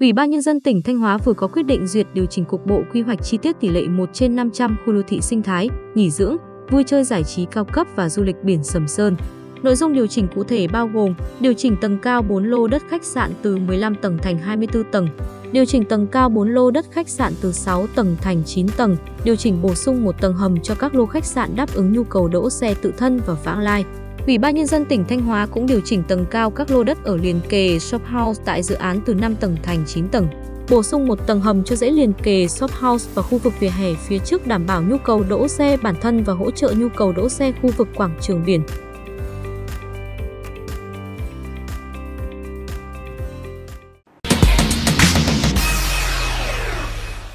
Ủy ban Nhân dân tỉnh Thanh Hóa vừa có quyết định duyệt điều chỉnh cục bộ quy hoạch chi tiết tỷ lệ 1 trên 500 khu đô thị sinh thái, nghỉ dưỡng, vui chơi giải trí cao cấp và du lịch biển Sầm Sơn. Nội dung điều chỉnh cụ thể bao gồm điều chỉnh tầng cao 4 lô đất khách sạn từ 15 tầng thành 24 tầng, điều chỉnh tầng cao 4 lô đất khách sạn từ 6 tầng thành 9 tầng, điều chỉnh bổ sung một tầng hầm cho các lô khách sạn đáp ứng nhu cầu đỗ xe tự thân và vãng lai. Ủy ban Nhân dân tỉnh Thanh Hóa cũng điều chỉnh tầng cao các lô đất ở liền kề shop house tại dự án từ 5 tầng thành 9 tầng. Bổ sung một tầng hầm cho dãy liền kề shop house và khu vực vỉa hè phía trước đảm bảo nhu cầu đỗ xe bản thân và hỗ trợ nhu cầu đỗ xe khu vực quảng trường biển.